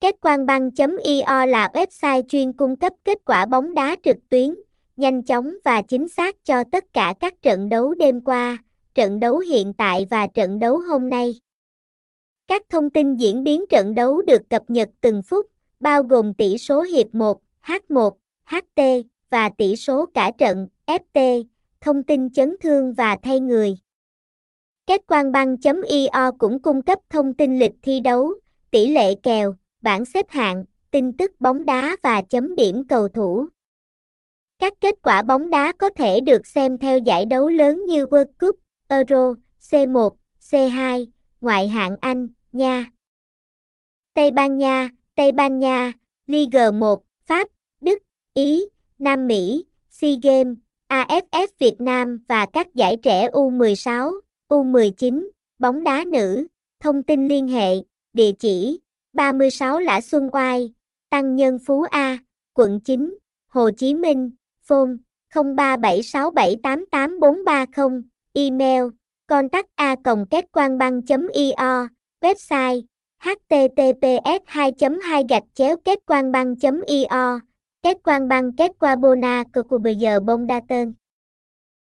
Kết quan băng.io là website chuyên cung cấp kết quả bóng đá trực tuyến, nhanh chóng và chính xác cho tất cả các trận đấu đêm qua, trận đấu hiện tại và trận đấu hôm nay. Các thông tin diễn biến trận đấu được cập nhật từng phút, bao gồm tỷ số hiệp 1, H1, HT và tỷ số cả trận, FT, thông tin chấn thương và thay người. Kết quan băng.io cũng cung cấp thông tin lịch thi đấu, tỷ lệ kèo, bảng xếp hạng, tin tức bóng đá và chấm điểm cầu thủ. Các kết quả bóng đá có thể được xem theo giải đấu lớn như World Cup, Euro, C1, C2, ngoại hạng Anh, Nha. Tây Ban Nha, Tây Ban Nha, Ligue 1, Pháp, Đức, Ý, Nam Mỹ, SEA Games, AFF Việt Nam và các giải trẻ U16, U19, bóng đá nữ. Thông tin liên hệ, địa chỉ 36 Lã Xuân Oai, Tăng Nhân Phú A, quận 9, Hồ Chí Minh, phone 0376788430, email contact a kết quan băng io website https 2 2 gạch chéo kết quan băng io kết quan băng kết qua bona của bây giờ bông đa tên.